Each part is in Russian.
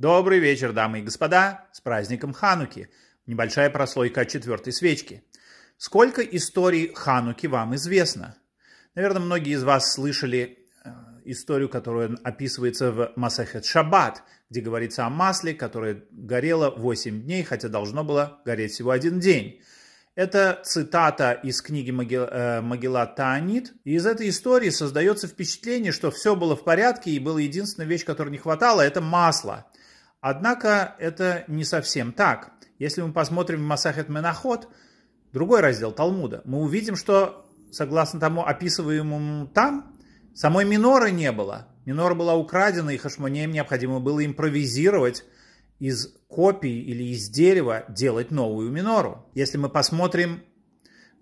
Добрый вечер, дамы и господа, с праздником Хануки. Небольшая прослойка от четвертой свечки. Сколько историй Хануки вам известно? Наверное, многие из вас слышали э, историю, которая описывается в Масахет Шаббат, где говорится о масле, которое горело 8 дней, хотя должно было гореть всего один день. Это цитата из книги э, Магилат Таанит. И из этой истории создается впечатление, что все было в порядке, и была единственная вещь, которой не хватало, это масло. Однако это не совсем так. Если мы посмотрим в Масахет Менахот, другой раздел Талмуда, мы увидим, что, согласно тому описываемому там, самой миноры не было. Минора была украдена, и Хашмонеям необходимо было импровизировать из копий или из дерева делать новую минору. Если мы посмотрим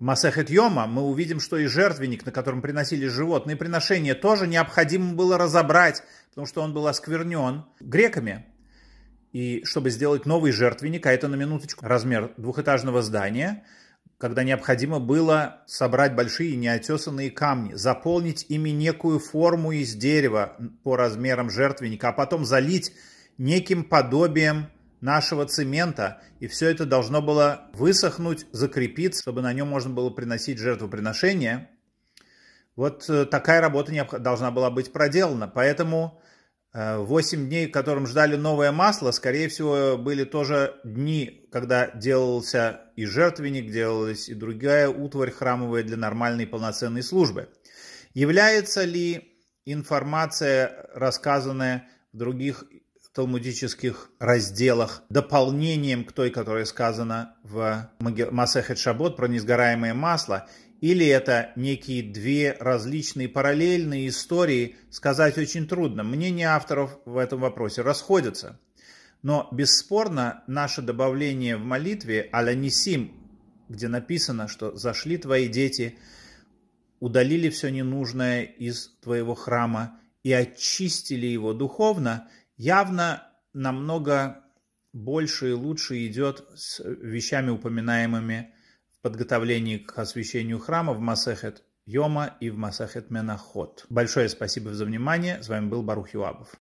Масехет Йома, мы увидим, что и жертвенник, на котором приносили животные приношения, тоже необходимо было разобрать, потому что он был осквернен греками. И чтобы сделать новый жертвенник, а это на минуточку размер двухэтажного здания, когда необходимо было собрать большие неотесанные камни, заполнить ими некую форму из дерева по размерам жертвенника, а потом залить неким подобием нашего цемента, и все это должно было высохнуть, закрепиться, чтобы на нем можно было приносить жертвоприношение. Вот э, такая работа должна была быть проделана. Поэтому 8 э, дней, которым ждали новое масло, скорее всего, были тоже дни, когда делался и жертвенник, делалась и другая утварь храмовая для нормальной полноценной службы. Является ли информация, рассказанная в других талмудических разделах дополнением к той, которая сказана в Масехет Шабот про несгораемое масло, или это некие две различные параллельные истории, сказать очень трудно. Мнения авторов в этом вопросе расходятся. Но бесспорно наше добавление в молитве «Аланисим», где написано, что «зашли твои дети», удалили все ненужное из твоего храма и очистили его духовно, явно намного больше и лучше идет с вещами, упоминаемыми подготовлении к освящению храма в Масехет Йома и в Масахет Менахот. Большое спасибо за внимание. С вами был Барух Юабов.